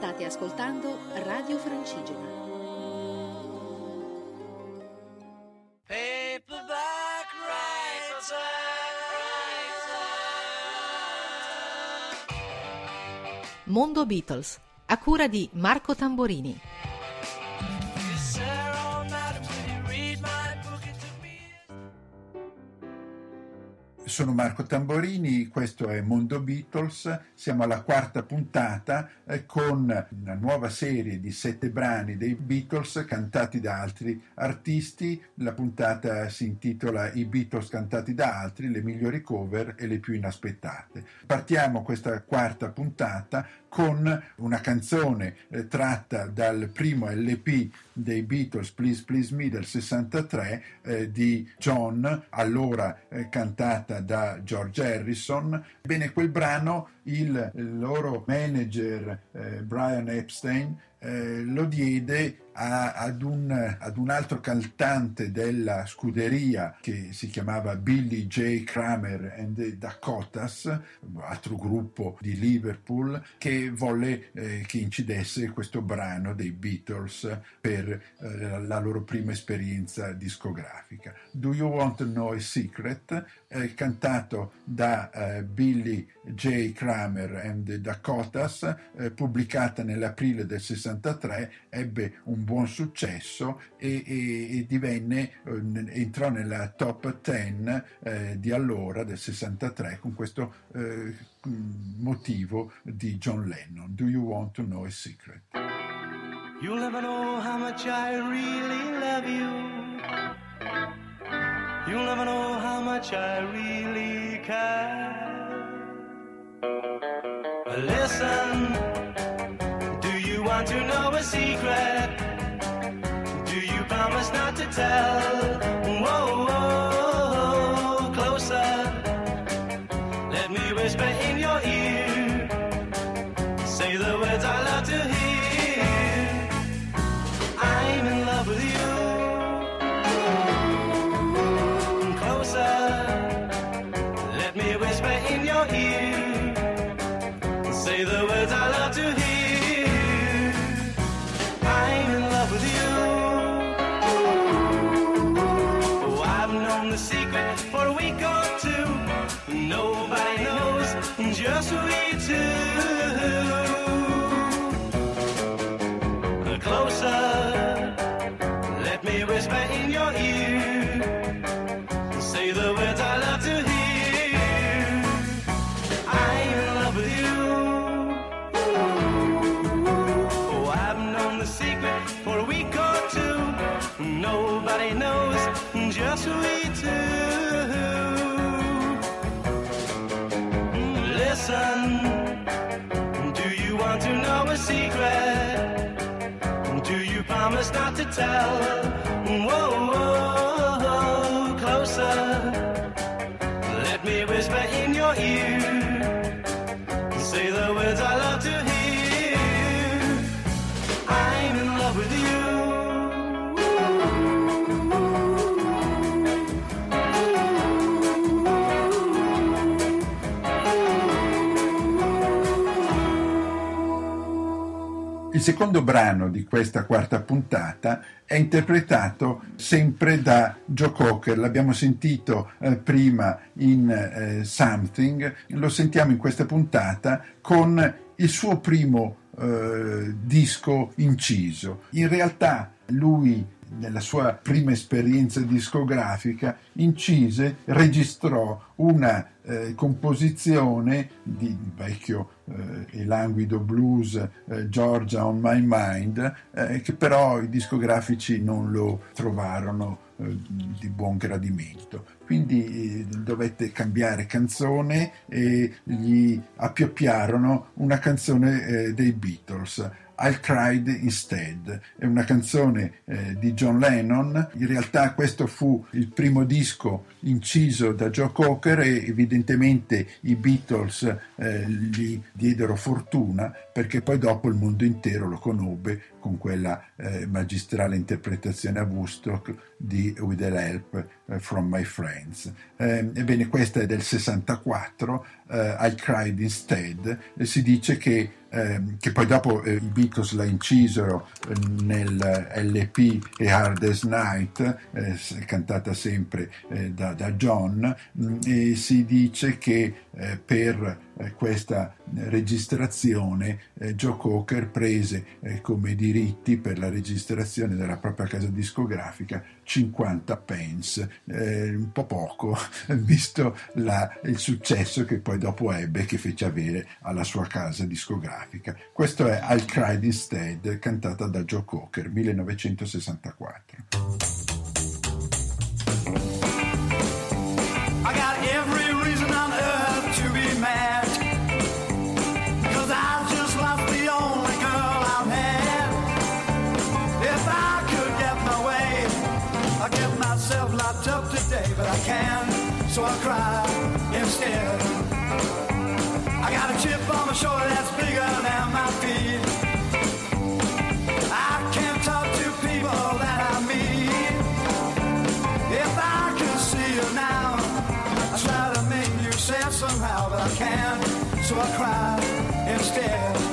State ascoltando Radio Francigena. Paperback writer. Mondo Beatles, a cura di Marco Tamborini. Sono Marco Tamborini, questo è Mondo Beatles, siamo alla quarta puntata eh, con una nuova serie di sette brani dei Beatles cantati da altri artisti. La puntata si intitola I Beatles cantati da altri, le migliori cover e le più inaspettate. Partiamo questa quarta puntata con una canzone eh, tratta dal primo LP dei Beatles Please Please Me del 63 eh, di John, allora eh, cantata da George Harrison. Bene, quel brano il, loro manager eh, Brian Epstein eh, lo diede a, ad, un, ad, un, altro cantante della scuderia che si chiamava Billy J. Kramer and the Dakotas, altro gruppo di Liverpool, che volle eh, che incidesse questo brano dei Beatles per eh, la loro prima esperienza discografica. Do You Want to Know a Secret? Eh, cantato da eh, Billy J. Kramer and the Dakotas, eh, pubblicata nell'aprile del 63, ebbe un buon successo e, e, e divenne, eh, entrò nella top 10 eh, di allora, del 63, con questo eh, motivo di John Lennon. Do you want to know a secret? You'll never know how much I really love you. You'll never know how much I really care. Listen, do you want to know a secret? Promise not to tell? Whoa, whoa, just we two. Not to tell? Whoa, whoa, closer. Let me whisper in your ear. Il secondo brano di questa quarta puntata è interpretato sempre da Joe Cocker, l'abbiamo sentito eh, prima in eh, Something, lo sentiamo in questa puntata con il suo primo eh, disco inciso. In realtà lui nella sua prima esperienza discografica, incise, registrò una eh, composizione di vecchio eh, e languido blues eh, Georgia on My Mind, eh, che però i discografici non lo trovarono eh, di buon gradimento. Quindi eh, dovette cambiare canzone e gli appioppiarono una canzone dei Beatles. I Cried Instead, è una canzone eh, di John Lennon, in realtà questo fu il primo disco inciso da Joe Cocker e evidentemente i Beatles eh, gli diedero fortuna perché poi dopo il mondo intero lo conobbe con quella eh, magistrale interpretazione a Woodstock di With the Help eh, from My Friends. Eh, ebbene, questa è del 64, I Cried Instead, si dice che ehm, che poi dopo eh, i Beatles la incisero eh, nel LP A Hard as Night, eh, cantata sempre eh, da, da, John, mh, mm, e si dice che eh, per questa registrazione eh, Joe Cocker prese come diritti per la registrazione della propria casa discografica 50 pence, eh, un po' poco visto la, il successo che poi dopo ebbe che fece avere alla sua casa discografica. Questo è I'll Cry Instead cantata da Joe Cocker 1964. Somehow, but I can't, so I cry instead.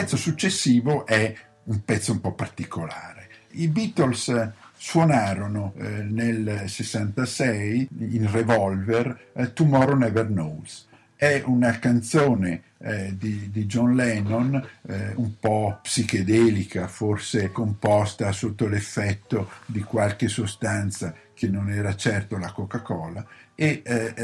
Pezzo successivo è un pezzo un po' particolare. I Beatles suonarono eh, nel 66 in Revolver eh, Tomorrow Never Knows. È una canzone eh, di, di, John Lennon, eh, un po' psichedelica, forse composta sotto l'effetto di qualche sostanza che non era certo la Coca-Cola, e eh,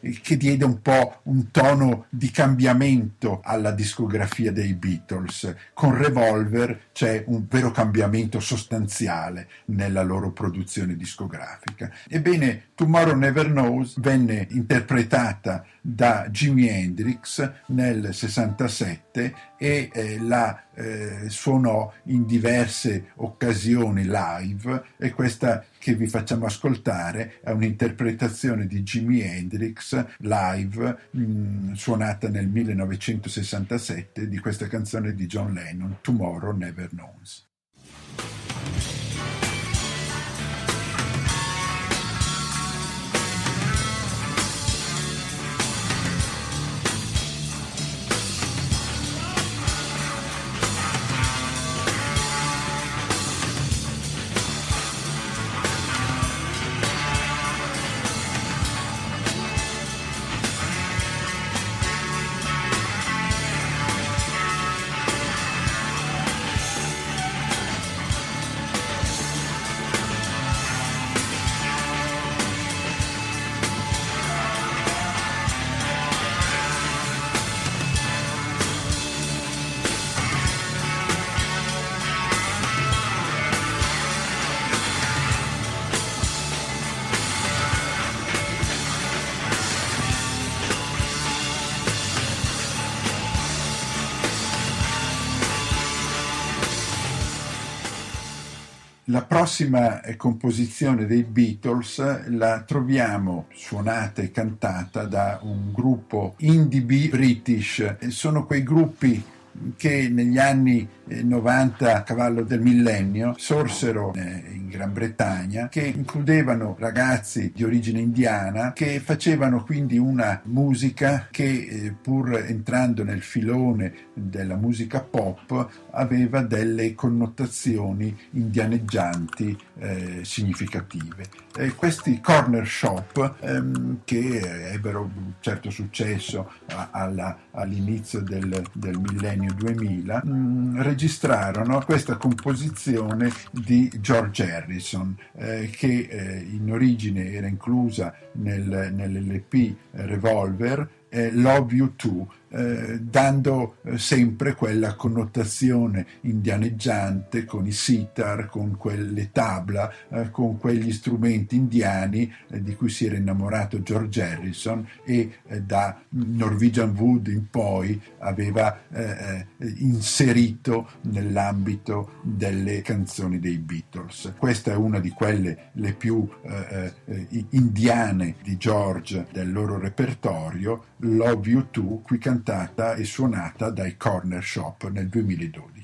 eh, che diede un po' un tono di cambiamento alla discografia dei Beatles. Con Revolver c'è un vero cambiamento sostanziale nella loro produzione discografica. Ebbene, Tomorrow Never Knows venne interpretata da Jimi Hendrix nel 67 e eh, la eh, suonò in diverse occasioni live e questa che vi facciamo ascoltare è un'interpretazione di Jimi Hendrix live mh, mm, suonata nel 1967 di questa canzone di John Lennon Tomorrow Never Knows. La prossima eh, composizione dei Beatles la troviamo suonata e cantata da un gruppo indie british. Sono quei gruppi che negli anni 90 a cavallo del millennio sorsero eh, in Gran Bretagna che includevano ragazzi di origine indiana che facevano quindi una musica che eh, pur entrando nel filone della musica pop aveva delle connotazioni indianeggianti eh, significative. Eh, questi corner shop ehm, che ebbero un certo successo a, alla, all'inizio del, del millennio millennio 2000 mh, registrarono questa composizione di George Harrison eh, che eh, in origine era inclusa nel, nell'LP Revolver Love You Too eh, dando eh, sempre quella connotazione indianeggiante con i sitar, con quelle tabla, eh, con quegli strumenti indiani eh, di cui si era innamorato George Harrison e eh, da Norwegian Wood in poi aveva inserito nell'ambito delle canzoni dei Beatles. Questa è una di quelle le più indiane di George del loro repertorio, Love You Too, qui cantata cantata e suonata dai Corner Shop nel 2012.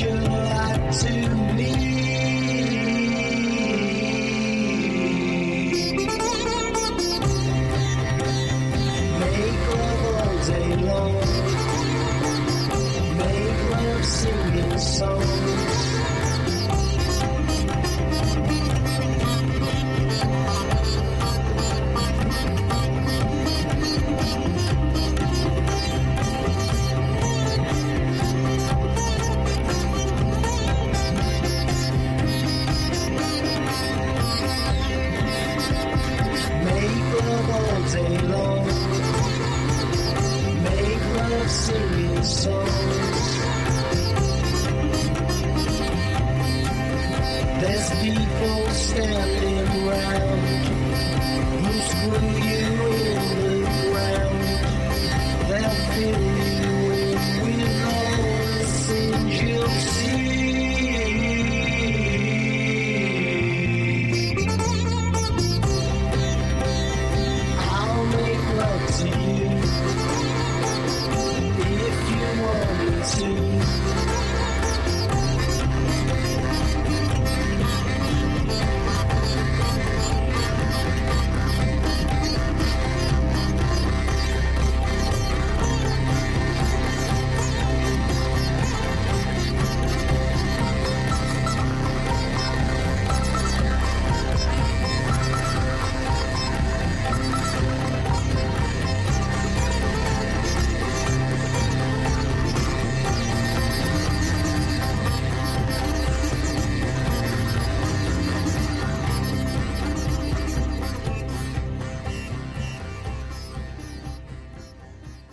question.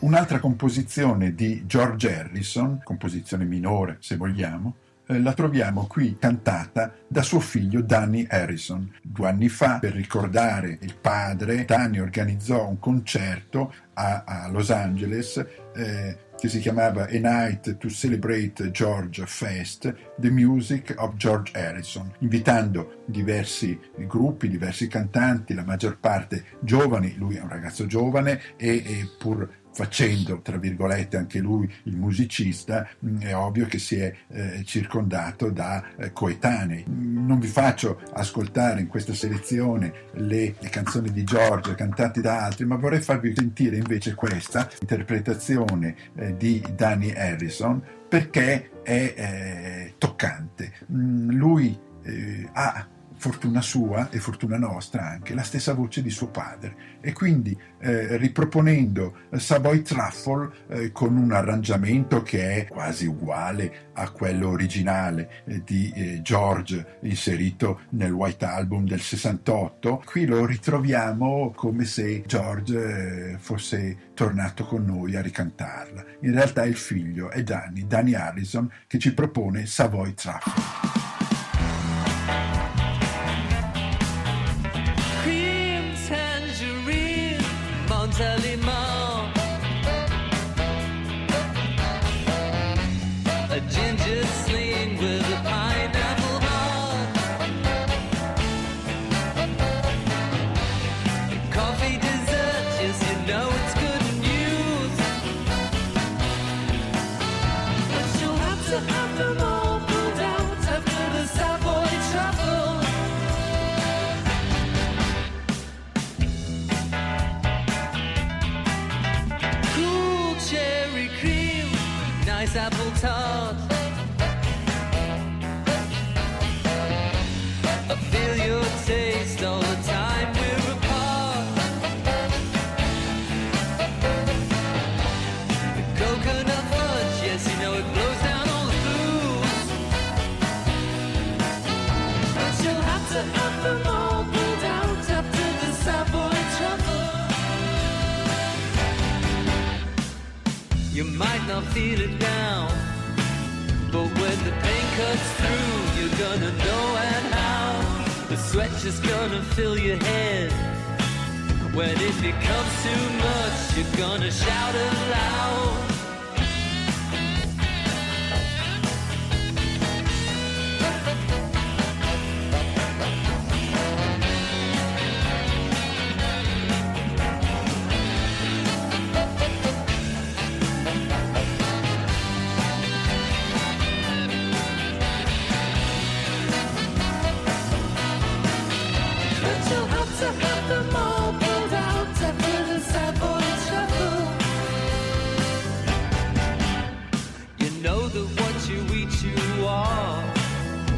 Un'altra composizione di George Harrison, composizione minore se vogliamo, eh, la troviamo qui cantata da suo figlio Danny Harrison. Due anni fa, per ricordare il padre, Danny organizzò un concerto a, a Los Angeles eh, che si chiamava A Night to Celebrate George Fest, The Music of George Harrison, invitando diversi gruppi, diversi cantanti, la maggior parte giovani, lui è un ragazzo giovane e, e pur facendo, tra virgolette, anche lui il musicista, mm, è ovvio che si è eh, circondato da eh, coetanei. Non vi faccio ascoltare in questa selezione le, le canzoni di Giorgio cantate da altri, ma vorrei farvi sentire invece questa interpretazione eh, di Danny Harrison perché è eh, toccante. Mm, lui eh, ha fortuna sua e fortuna nostra anche, la stessa voce di suo padre. E quindi eh, riproponendo Savoy Truffle eh, con un arrangiamento che è quasi uguale a quello originale eh, di eh, George inserito nel White Album del 68, qui lo ritroviamo come se George eh, fosse tornato con noi a ricantarla. In realtà è il figlio, è Danny, Danny Harrison, che ci propone Savoy Truffle. When it becomes too much, you're gonna shout aloud.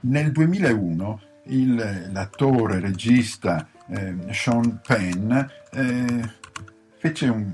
Nel 2001 il, l'attore regista eh, Sean Penn eh, fece un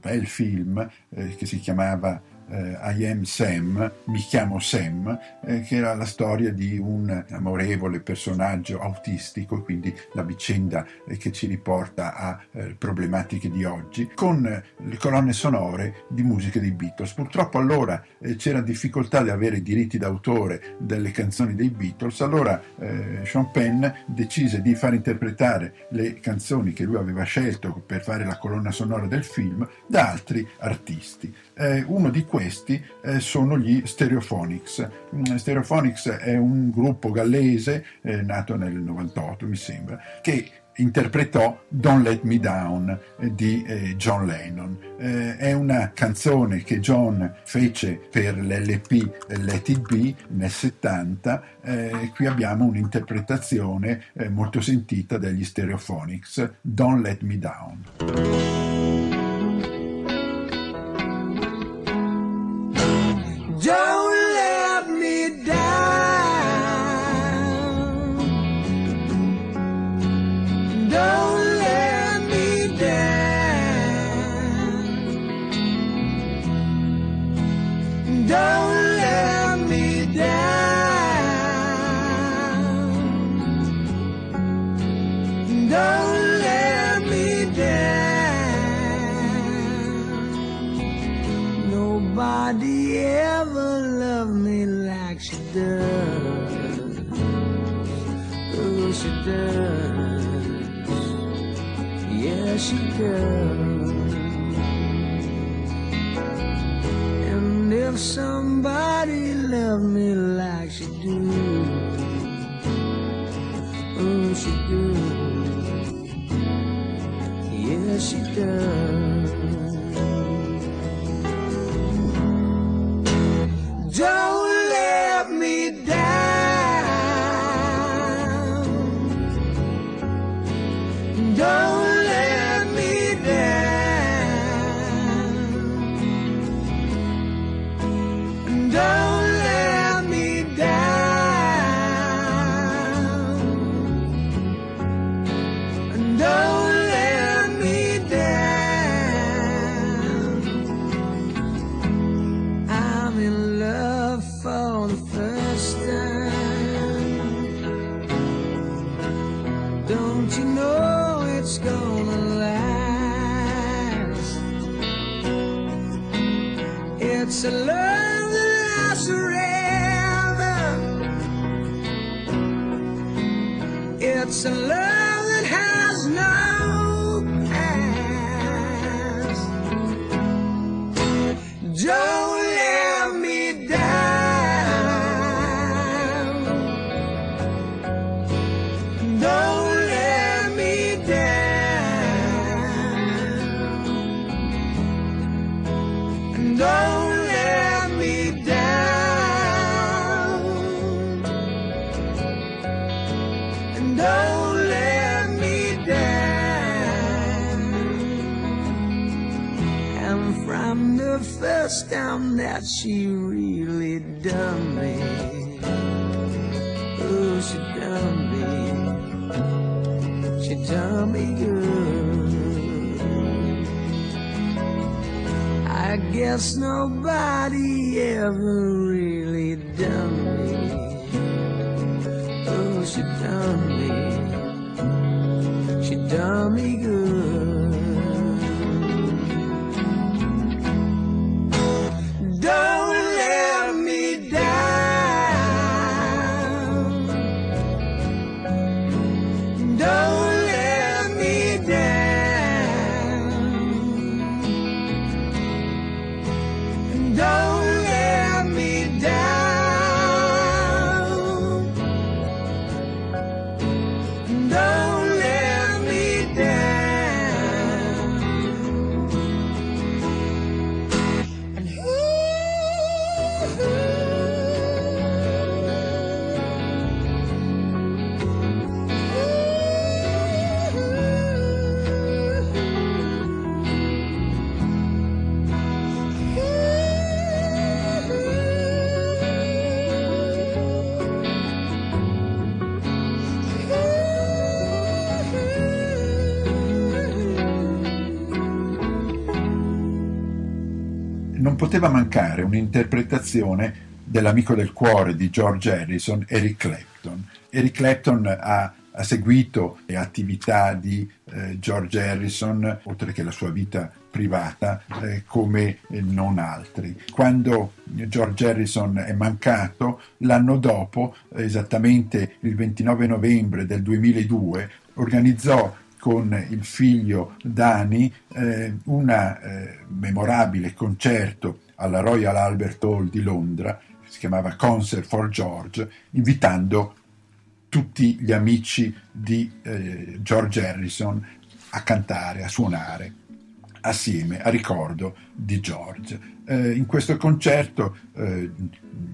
bel film eh, che si chiamava eh, I Am Sam, mi chiamo Sam, eh, che era la storia di un amorevole personaggio autistico, quindi la vicenda eh, che ci riporta a eh, problematiche di oggi, con le colonne sonore di musica dei Beatles. Purtroppo allora eh, c'era difficoltà di avere i diritti d'autore delle canzoni dei Beatles, allora eh, Sean Penn decise di far interpretare le canzoni che lui aveva scelto per fare la colonna sonora del film da altri artisti. uno di questi eh, sono gli Stereophonics. Mm, Stereophonics è un gruppo gallese eh, nato nel 98, mi sembra, che interpretò Don't Let Me Down eh, di eh, John Lennon. Eh, è una canzone che John fece per l'LP Let It Be nel 70. Eh, qui abbiamo un'interpretazione eh, molto sentita degli Stereophonics, Don't Let Me Down. Don't that she really done me, oh, she done me, she done me good. I guess nobody ever non poteva mancare un'interpretazione dell'amico del cuore di George Harrison, Eric Clapton. Eric Clapton ha, ha seguito le attività di eh, George Harrison, oltre che la sua vita privata, eh, come non altri. Quando George Harrison è mancato, l'anno dopo, esattamente il 29 novembre del 2002, organizzò con il figlio Dani eh, un eh, memorabile concerto alla Royal Albert Hall di Londra, si chiamava Concert for George, invitando tutti gli amici di eh, George Harrison a cantare, a suonare assieme a ricordo di George. Eh, in questo concerto eh,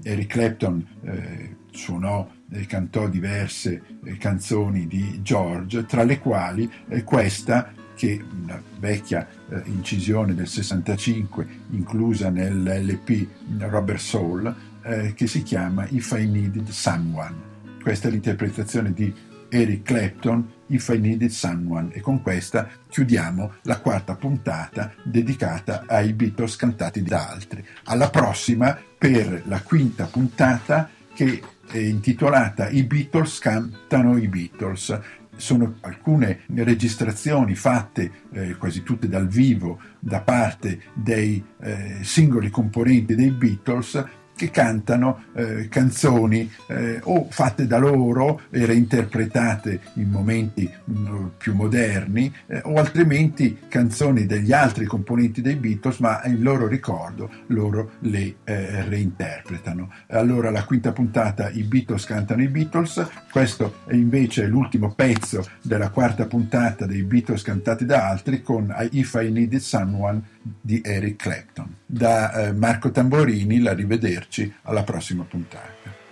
Eric Clapton eh, suonò cantò diverse eh, canzoni di George, tra le quali eh, questa che una vecchia eh, incisione del 65 inclusa nell'LP Robert Soul eh, che si chiama If I Needed Someone. Questa è l'interpretazione di Eric Clapton, If I Needed Someone e con questa chiudiamo la quarta puntata dedicata ai Beatles cantati da altri. Alla prossima per la quinta puntata che intitolata I Beatles cantano i Beatles. Sono alcune registrazioni fatte eh, quasi tutte dal vivo da parte dei eh, singoli componenti dei Beatles che cantano eh, canzoni eh, o fatte da loro e reinterpretate in momenti mh, mm, più moderni eh, o altrimenti canzoni degli altri componenti dei Beatles ma in loro ricordo loro le eh, reinterpretano. Allora la quinta puntata i Beatles cantano i Beatles, questo è invece l'ultimo pezzo della quarta puntata dei Beatles cantati da altri con If I Needed Someone di Eric Clapton. Da eh, Marco Tamborini, la rivederci alla prossima puntata.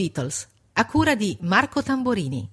Beatles, a cura di Marco Tamborini.